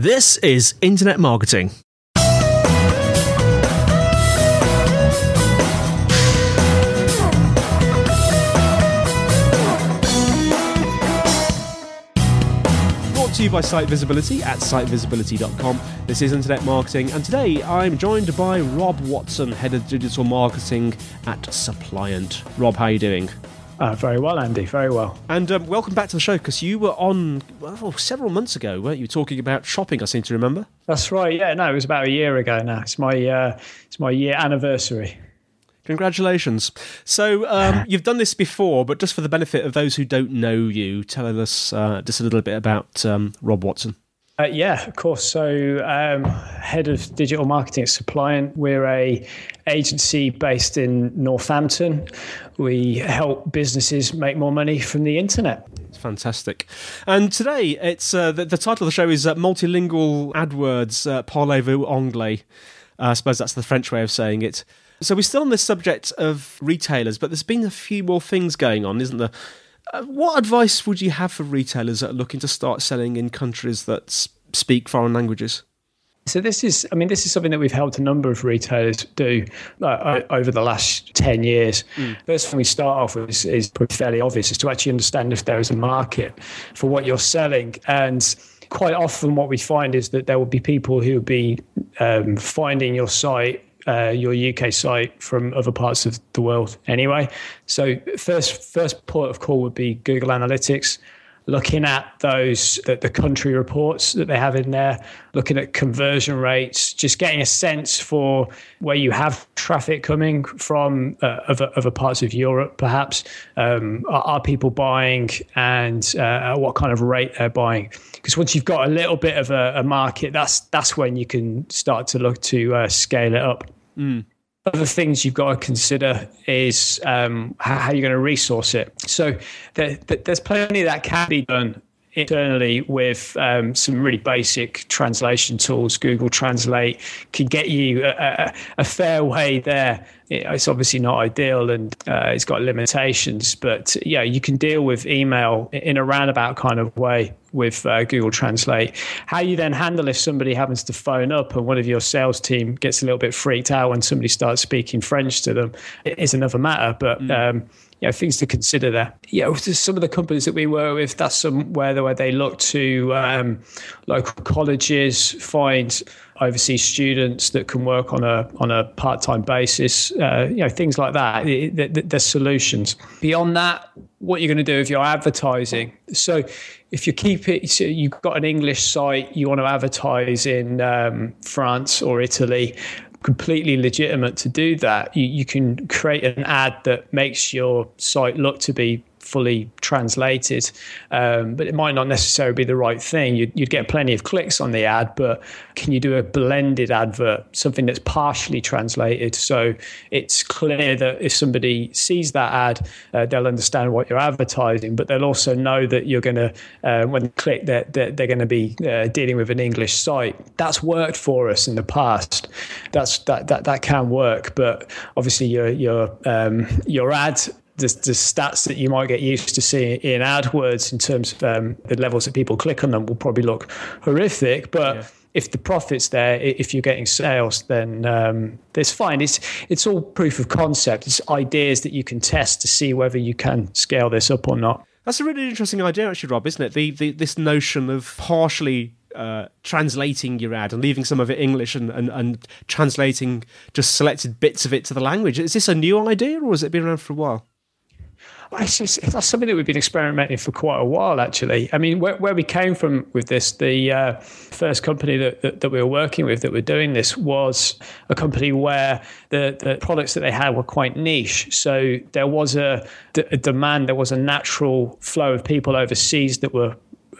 This is Internet Marketing. Brought to you by Site Visibility at sitevisibility.com. This is Internet Marketing, and today I'm joined by Rob Watson, Head of Digital Marketing at Supplyant. Rob, how are you doing? Uh, very well, Andy. Very well. And um, welcome back to the show because you were on well, several months ago, weren't you? Talking about shopping, I seem to remember. That's right. Yeah, no, it was about a year ago now. It's my uh, it's my year anniversary. Congratulations. So um, you've done this before, but just for the benefit of those who don't know you, tell us uh, just a little bit about um, Rob Watson. Uh, yeah, of course. So, um, head of digital marketing at Supplyant. We're a agency based in Northampton. We help businesses make more money from the internet. It's fantastic. And today, it's uh, the, the, title of the show is uh, multilingual AdWords uh, parlez-vous anglais. Uh, I suppose that's the French way of saying it. So we're still on this subject of retailers, but there's been a few more things going on, isn't there? Uh, what advice would you have for retailers that are looking to start selling in countries that speak foreign languages? So this is, I mean, this is something that we've helped a number of retailers do uh, over the last ten years. Mm. First thing we start off with is, is fairly obvious: is to actually understand if there is a market for what you're selling. And quite often, what we find is that there will be people who will be um, finding your site uh, your UK site from other parts of the world anyway. So first first port of call would be Google Analytics looking at those the, the, country reports that they have in there, looking at conversion rates, just getting a sense for where you have traffic coming from uh, other, other parts of Europe, perhaps. Um, are, are, people buying and uh, what kind of rate they're buying? Because once you've got a little bit of a, a, market, that's that's when you can start to look to uh, scale it up. Mm other things you've got to consider is um, how, you're going to resource it. So there, there's plenty that can be done internally with um, some really basic translation tools. Google Translate can get you a, a, a fair way there. It's obviously not ideal and uh, it's got limitations, but yeah, you can deal with email in a roundabout kind of way with uh, Google Translate. How you then handle if somebody happens to phone up and one of your sales team gets a little bit freaked out when somebody starts speaking French to them is another matter. But mm. um, you know, things to consider there. Yeah, some of the companies that we were with, that's somewhere where they look to um, local colleges, find overseas students that can work on a on a part time basis. Uh, you know, things like that. There's solutions. Beyond that, what you're going to do if you're advertising. So, if you keep it, so you've got an English site, you want to advertise in um, France or Italy completely legitimate to do that. You, you can create an ad that makes your site look to be fully translated, um, but it might not necessarily be the right thing. You'd, you'd, get plenty of clicks on the ad, but can you do a blended advert, something that's partially translated? So it's clear that if somebody sees that ad, uh, they'll understand what you're advertising, but they'll also know that you're going to, uh, when they click, they're, they're, they're going to be uh, dealing with an English site. That's worked for us in the past. That's that that that can work, but obviously your your um, your ad the, the, stats that you might get used to seeing in AdWords in terms of um, the levels that people click on them will probably look horrific. But yeah. if the profit's there, if you're getting sales, then um, it's fine. It's it's all proof of concept. It's ideas that you can test to see whether you can scale this up or not. That's a really interesting idea, actually, Rob, isn't it? The, the this notion of partially uh, translating your ad and leaving some of it English and, and, and translating just selected bits of it to the language. Is this a new idea or has it been around for a while? It's just, that's something that we've been experimenting for quite a while, actually. I mean, where, where we came from with this, the uh, first company that, that, that, we were working with that were doing this was a company where the, the products that they had were quite niche. So there was a, a demand, there was a natural flow of people overseas that were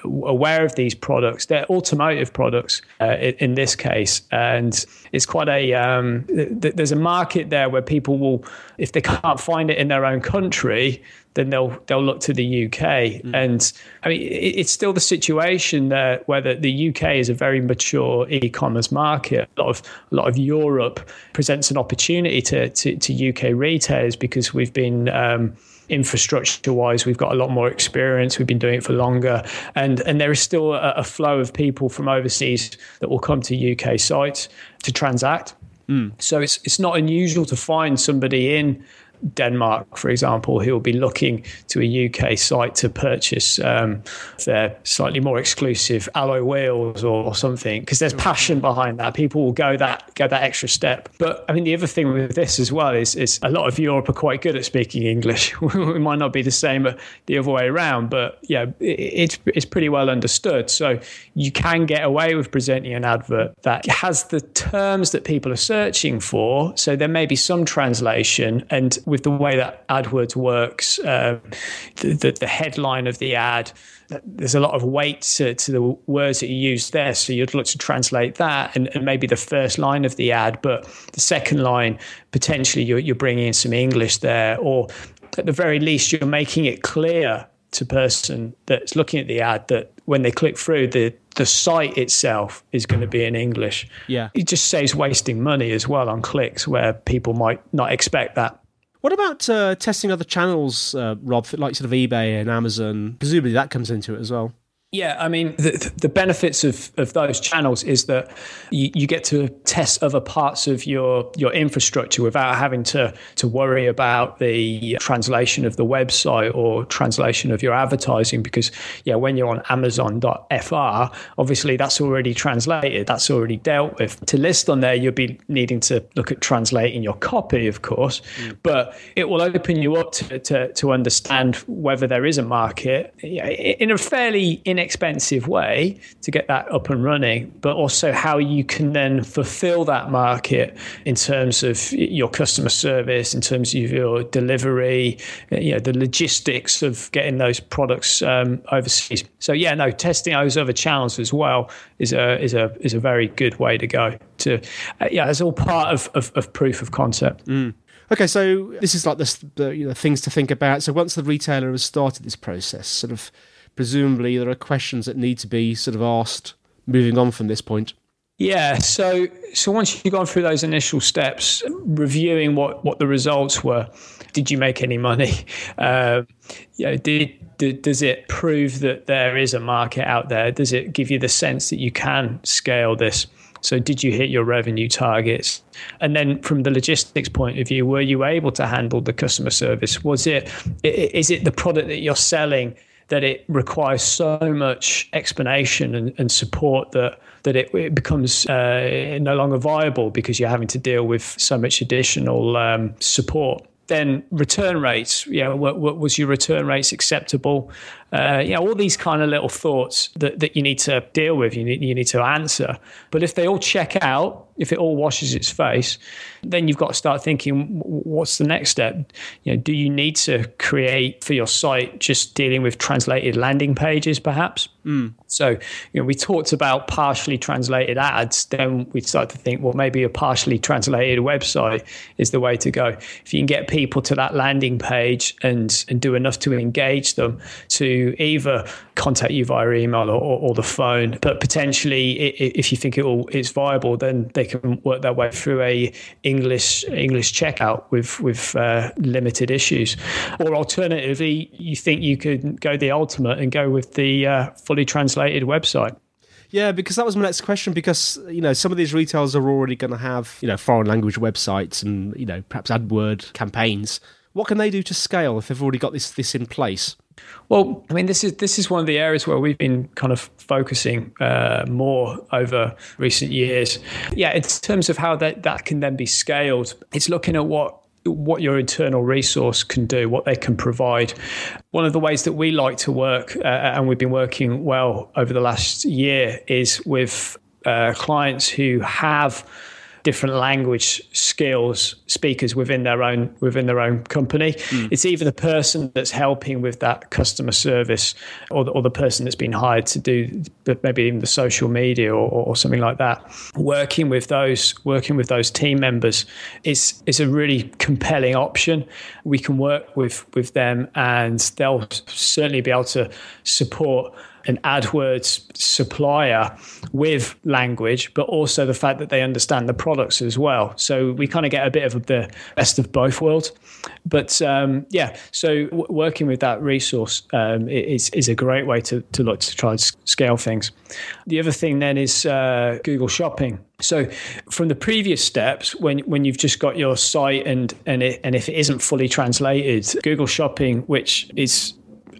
aware of these products. They're automotive products uh, in, in, this case, and it's quite a um, th- there's a market there where people will, if they can't find it in their own country, then they'll they'll look to the UK. Mm. And I mean, it, it's still the situation there where the, the UK is a very mature e-commerce market. A lot of a lot of Europe presents an opportunity to to, to UK retailers because we've been um, infrastructure wise, we've got a lot more experience. We've been doing it for longer, and and there is still a, a flow of people from overseas that will come to UK sites to transact. Mm. So it's it's not unusual to find somebody in Denmark, for example, who will be looking to a UK site to purchase um, their slightly more exclusive alloy wheels or, or something, because there's passion behind that. People will go that go that extra step. But I mean, the other thing with this as well is, is a lot of Europe are quite good at speaking English. it might not be the same the other way around, but yeah, it, it's it's pretty well understood. So you can get away with presenting an advert that has the terms that people are searching for. So there may be some translation and with the way that AdWords works, uh, the, the, the, headline of the ad, there's a lot of weight to, to, the words that you use there. So you'd look to translate that and, and, maybe the first line of the ad, but the second line, potentially you're, you're bringing in some English there, or at the very least, you're making it clear to person that's looking at the ad that when they click through the the site itself is going to be in English. Yeah. It just saves wasting money as well on clicks where people might not expect that. What about uh, testing other channels, uh, Rob, like sort of eBay and Amazon? Presumably that comes into it as well. Yeah, I mean, the, the benefits of, of those channels is that you, you get to test other parts of your, your infrastructure without having to, to worry about the translation of the website or translation of your advertising. Because, yeah, when you're on Amazon.fr, obviously that's already translated, that's already dealt with. To list on there, you'll be needing to look at translating your copy, of course, mm. but it will open you up to, to, to understand whether there is a market in a fairly in inexpensive way to get that up and running, but also how you can then fulfill that market in terms of your customer service, in terms of your delivery, you know, the logistics of getting those products um, overseas. So yeah, no, testing those other channels as well is a is a is a very good way to go. To uh, yeah, it's all part of, of, of proof of concept. Mm. Okay, so this is like the, the you know, things to think about. So once the retailer has started this process, sort of presumably there are questions that need to be sort of asked moving on from this point. Yeah, so so once you've gone through those initial steps, reviewing what what the results were, did you make any money? Uh, you know, did, did does it prove that there is a market out there? Does it give you the sense that you can scale this? So, did you hit your revenue targets? And then, from the logistics point of view, were you able to handle the customer service? Was it is it the product that you're selling? That it requires so much explanation and, and support that that it, it becomes uh, no longer viable because you're having to deal with so much additional um, support then return rates, you know, was your return rates acceptable? Uh, you know, all these kind of little thoughts that, that you need to deal with, you need, you need to answer. But if they all check out, if it all washes its face, then you've got to start thinking, what's the next step? You know, do you need to create for your site just dealing with translated landing pages, perhaps? Mm. So, you know, we talked about partially translated ads. Then we start to think, well, maybe a partially translated website is the way to go. If you can get people to that landing page and and do enough to engage them either contact you via email or, or, or the phone, but potentially if you think it all is viable, then they can work their way through a English English checkout with with uh, limited issues. Or alternatively, you think you could go the ultimate and go with the uh, fully translated website. Yeah, because that was my next question. Because you know, some of these retailers are already going to have you know foreign language websites and you know perhaps AdWord campaigns. What can they do to scale if they've already got this this in place? Well, I mean, this is this is one of the areas where we've been kind of focusing uh, more over recent years. Yeah, in terms of how that that can then be scaled, it's looking at what what your internal resource can do, what they can provide. One of the ways that we like to work, uh, and we've been working well over the last year, is with uh, clients who have different language skills speakers within their own within their own company. Mm. It's either the person that's helping with that customer service, or the, or the person that's been hired to do maybe even the social media or, or something like that. Working with those working with those team members is is a really compelling option. We can work with with them, and they'll certainly be able to support an AdWords supplier with language, but also the fact that they understand the products as well. So we kind of get a bit of the best of both worlds. But um, yeah, so w- working with that resource um, is is a great way to to look to try and scale things. The other thing then is uh, Google Shopping. So from the previous steps, when when you've just got your site and and it, and if it isn't fully translated, Google Shopping, which is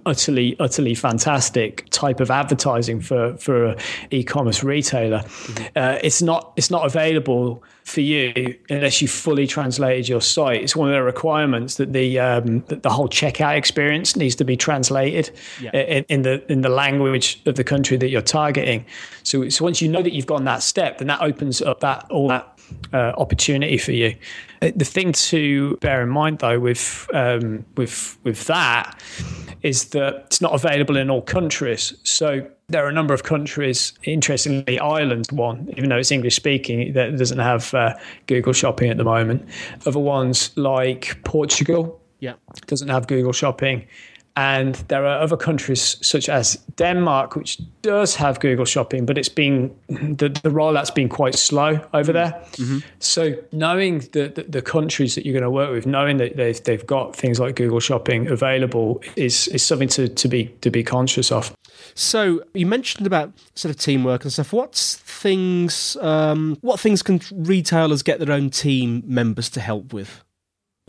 utterly utterly fantastic type of advertising for for an e-commerce retailer. Mm-hmm. Uh, it's not it's not available for you unless you fully translated your site. It's one of the requirements that the um, that the whole checkout experience needs to be translated yeah. in, in, the in the language of the country that you're targeting. So, so once you know that you've gone that step, then that opens up that all that uh, opportunity for you. Uh, the thing to bear in mind, though, with um, with with that, is that it's not available in all countries. So there are a number of countries. Interestingly, Ireland one, even though it's English speaking, that doesn't have uh, Google Shopping at the moment. Other ones like Portugal, yeah, doesn't have Google Shopping. And there are other countries such as Denmark, which does have Google Shopping, but it's been the, the rollout's been quite slow over there. Mm-hmm. So knowing the, the, the countries that you're going to work with, knowing that they've they've got things like Google Shopping available is is something to, to be to be conscious of. So you mentioned about sort of teamwork and stuff. What's things? Um, what things can retailers get their own team members to help with?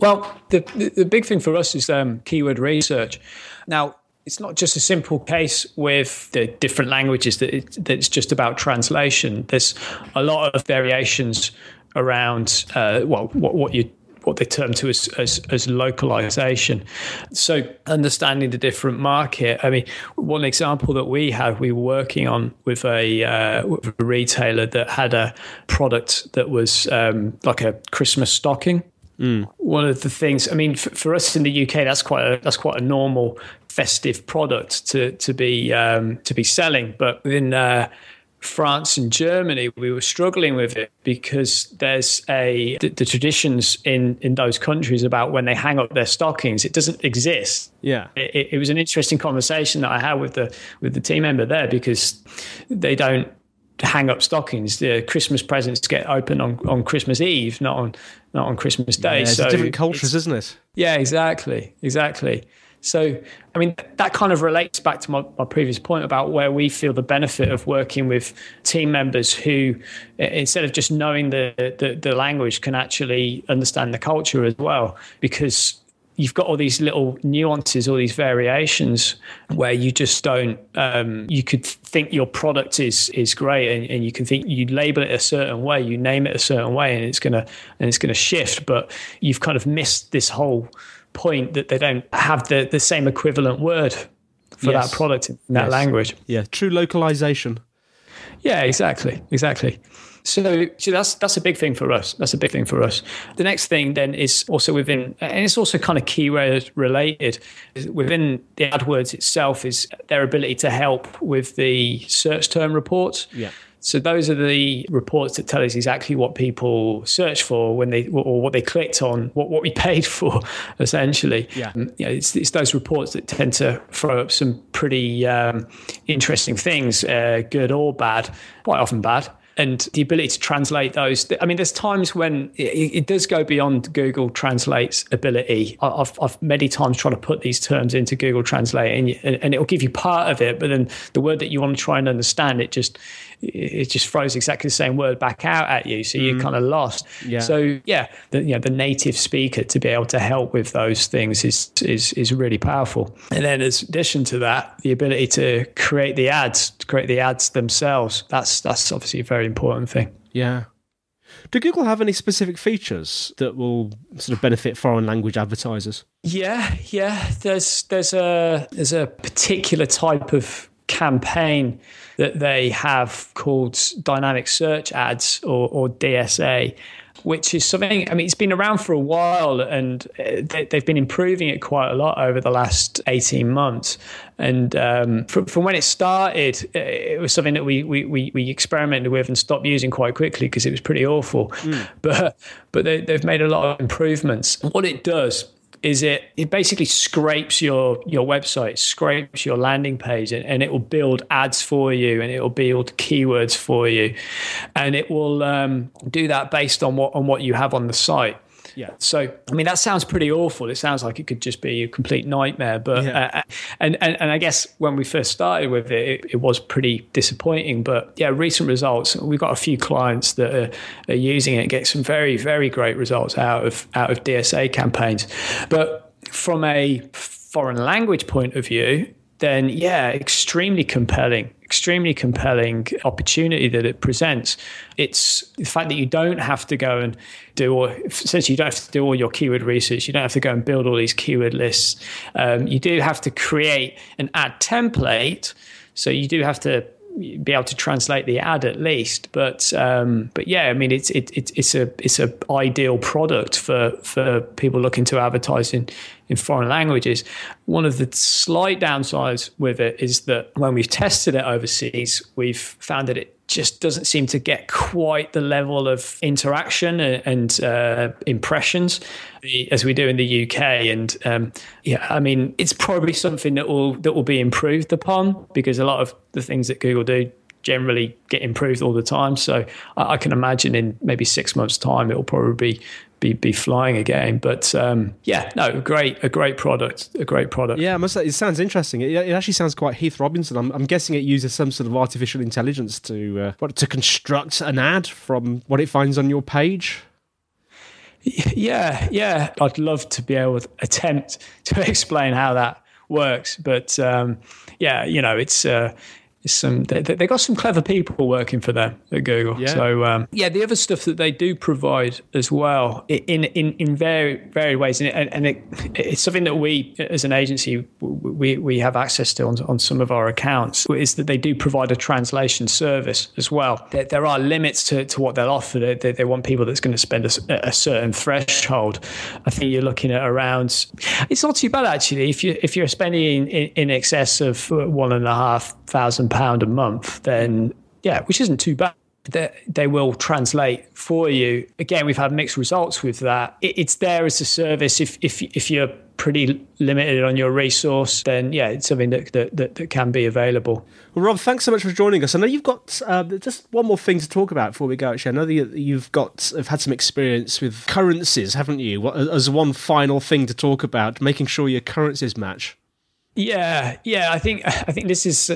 Well, the, the big thing for us is um, keyword research. Now, it's not just a simple case with the different languages that, it, that it's just about translation. There's a lot of variations around uh, well what, what you what they term to as, as, as localization. So understanding the different market. I mean, one example that we have, we were working on with a, uh, with a retailer that had a product that was um, like a Christmas stocking. Mm. One of the things, I mean, for, for, us in the UK, that's quite a, that's quite a normal festive product to to be um, to be selling. But within uh, France and Germany, we were struggling with it because there's a the, the, traditions in in those countries about when they hang up their stockings. It doesn't exist. Yeah, it, it was an interesting conversation that I had with the with the team member there because they don't hang up stockings. The Christmas presents get opened on, on Christmas Eve, not on not on Christmas Day. Yeah, so different cultures, isn't it? Yeah, exactly, exactly. So, I mean, that kind of relates back to my, my, previous point about where we feel the benefit of working with team members who, instead of just knowing the, the, the language, can actually understand the culture as well. Because you've got all these little nuances, all these variations where you just don't. Um, you could think your product is is great, and, and, you can think you label it a certain way, you name it a certain way, and it's gonna and it's gonna shift. But you've kind of missed this whole point that they don't have the the same equivalent word for yes. that product in that yes. language. Yeah, true localization. Yeah, exactly, exactly. So, so that's that's a big thing for us. That's a big thing for us. The next thing then is also within, and it's also kind of keyword related. Within the AdWords itself is their ability to help with the search term reports. Yeah. So those are the reports that tell us exactly what people search for when they or what they clicked on, what, what we paid for, essentially. Yeah, um, you know, it's, it's those reports that tend to throw up some pretty um, interesting things, uh, good or bad, quite often bad and the ability to translate those. I mean, there's times when it, it does go beyond Google Translate's ability. I've, I've, many times tried to put these terms into Google Translate, and, and it'll give you part of it, but then the word that you want to try and understand, it just it just throws exactly the same word back out at you, so you're mm. kind of lost. Yeah. So yeah, the, you know, the native speaker to be able to help with those things is is is really powerful. And then, as addition to that, the ability to create the ads, to create the ads themselves. That's that's obviously a very important thing. Yeah. Do Google have any specific features that will sort of benefit foreign language advertisers? Yeah, yeah. There's there's a there's a particular type of campaign that they have called dynamic search ads or, or DSA, which is something, I mean, it's been around for a while and uh, they've been improving it quite a lot over the last 18 months. And um, from, from, when it started, uh, it was something that we, we, we, experimented with and stopped using quite quickly because it was pretty awful. Mm. But, but they, they've made a lot of improvements. What it does is it it basically scrapes your your website scrapes your landing page and, and it will build ads for you and it will build keywords for you. And it will um, do that based on what on what you have on the site yeah. So, I mean, that sounds pretty awful. It sounds like it could just be a complete nightmare. But, yeah. uh, and, and, and I guess when we first started with it, it, it, was pretty disappointing. But yeah, recent results, we've got a few clients that are, are using it, get some very, very great results out of, out of DSA campaigns. But from a foreign language point of view, then yeah, extremely compelling, extremely compelling opportunity that it presents. It's the fact that you don't have to go and do all, essentially you don't have to do all your keyword research. You don't have to go and build all these keyword lists. Um, you do have to create an ad template. So you do have to be able to translate the ad at least. But um, but yeah, I mean it's it, it, it's a it's a ideal product for for people looking to advertise in in foreign languages. One of the slight downsides with it is that when we've tested it overseas, we've found that it just doesn't seem to get quite the level of interaction and, uh, impressions as we do in the UK. And um, yeah, I mean, it's probably something that will that will be improved upon because a lot of the things that Google do generally get improved all the time. So I, I can imagine in maybe six months' time, it will probably be be be flying again. But um, yeah, no, great, a great product, a great product. Yeah, I must say, it sounds interesting. It, it actually sounds quite Heath Robinson. I'm, I'm, guessing it uses some sort of artificial intelligence to uh, what, to construct an ad from what it finds on your page. Yeah, yeah. I'd love to be able to attempt to explain how that works, but um, yeah, you know, it's uh, some they, they got some clever people working for them at Google. Yeah. So um, yeah, the other stuff that they do provide as well in in in very varied ways, and, it, and it, it's something that we as an agency we we have access to on, on some of our accounts is that they do provide a translation service as well. There, there are limits to, to what they'll offer. They, they, they want people that's going to spend a, a, certain threshold. I think you're looking at around. It's not too bad actually if you if you're spending in, in excess of one and a half thousand pound a month, then yeah, which isn't too bad. They, they will translate for you. Again, we've had mixed results with that. It, it's there as a service. If if if you're pretty limited on your resource, then yeah, it's something that that, that, that can be available. Well, Rob, thanks so much for joining us. I know you've got uh, just one more thing to talk about before we go. Actually, I know that you've got have had some experience with currencies, haven't you? As one final thing to talk about, making sure your currencies match. Yeah, yeah. I think I think this is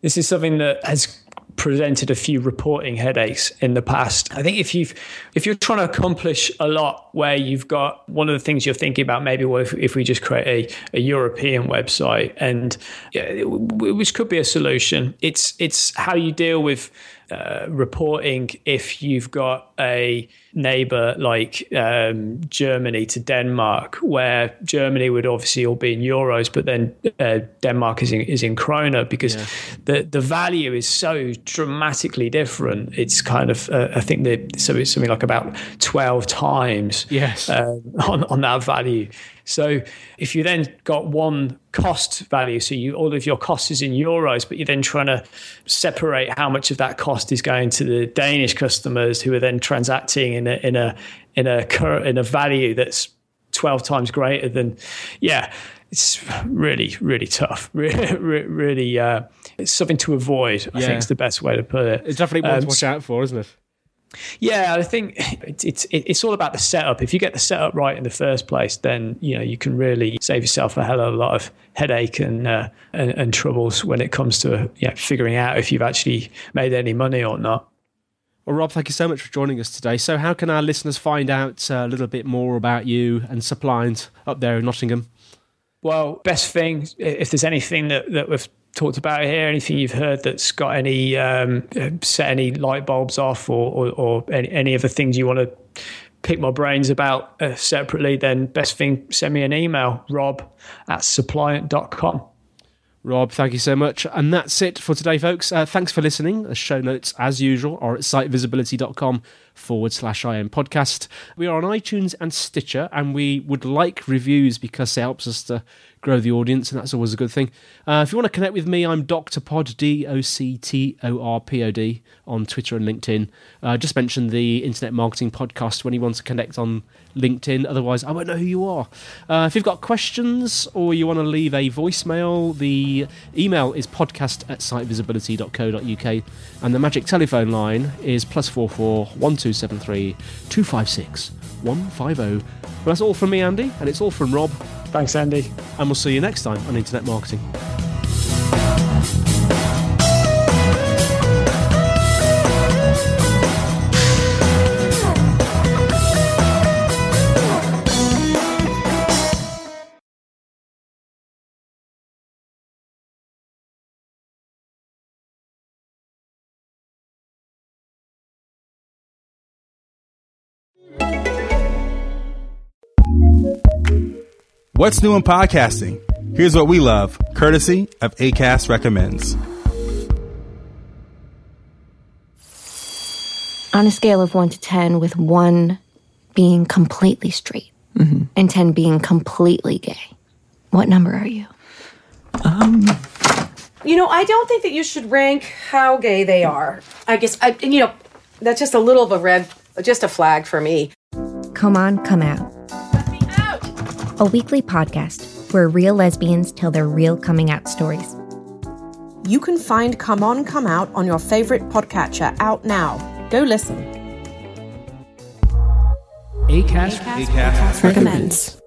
this is something that has presented a few reporting headaches in the past. I think if you've if you're trying to accomplish a lot where you've got one of the things you're thinking about maybe well if, if we just create a, a European website and yeah, which could be a solution. It's it's how you deal with uh, reporting if you've got a neighbor like um, Germany to Denmark, where Germany would obviously all be in euros, but then uh, Denmark is in, is in krona because yeah. the the value is so dramatically different. It's kind of uh, I think that so it's something like about twelve times yes. Um, on on that value. So if you then got one cost value, so you all of your cost is in euros, but you're then trying to separate how much of that cost is going to the Danish customers who are then transacting in a in a in a in a value that's twelve times greater than, yeah. It's really, really tough. Really, really, uh, it's something to avoid. I think is the best way to put it. It's definitely one um, to watch out for, isn't it? Yeah, I think it's, it's it's all about the setup. If you get the setup right in the first place, then you know you can really save yourself a hell of a lot of headache and uh, and, and, troubles when it comes to yeah, figuring out if you've actually made any money or not. Well, Rob, thank you so much for joining us today. So, how can our listeners find out uh, a little bit more about you and Supplyant up there in Nottingham? Well, best thing, if there's anything that, that we've talked about here? Anything you've heard that's got any um, set any light bulbs off, or, or, or any, any of the things you want to pick my brains about uh, separately? Then best thing, send me an email, rob at supplyant.com. Rob, thank you so much. And that's it for today, folks. Uh, thanks for listening. The show notes, as usual, are at sitevisibility.com forward slash IM podcast. We are on iTunes and Stitcher, and we would like reviews because it helps us to grow the audience, and that's always a good thing. Uh, if you want to connect with me, I'm Dr. Pod, D O C T O R P O D, on Twitter and LinkedIn. Uh, just mention the Internet Marketing Podcast when you want to connect on LinkedIn. Otherwise, I won't know who you are. Uh, if you've got questions or you want to leave a voicemail, the email is podcast at sitevisibility.co.uk and the magic telephone line is plus four four one two seven three two five six one five zero. Well, that's all from me, Andy, and it's all from Rob. Thanks, Andy. And we'll see you next time on Internet Marketing. What's new in podcasting? Here's what we love, courtesy of ACAST Recommends. On a scale of 1 to 10, with 1 being completely straight and 10 being completely gay, what number are you? Um, You know, I don't think that you should rank how gay they are. I guess, I, you know, that's just a little of a red, just a flag for me. Come On, Come Out. A weekly podcast where real lesbians tell their real coming out stories. You can find Come On, Come Out on your favorite podcatcher out now. Go listen. ACAST ACAST Recommends.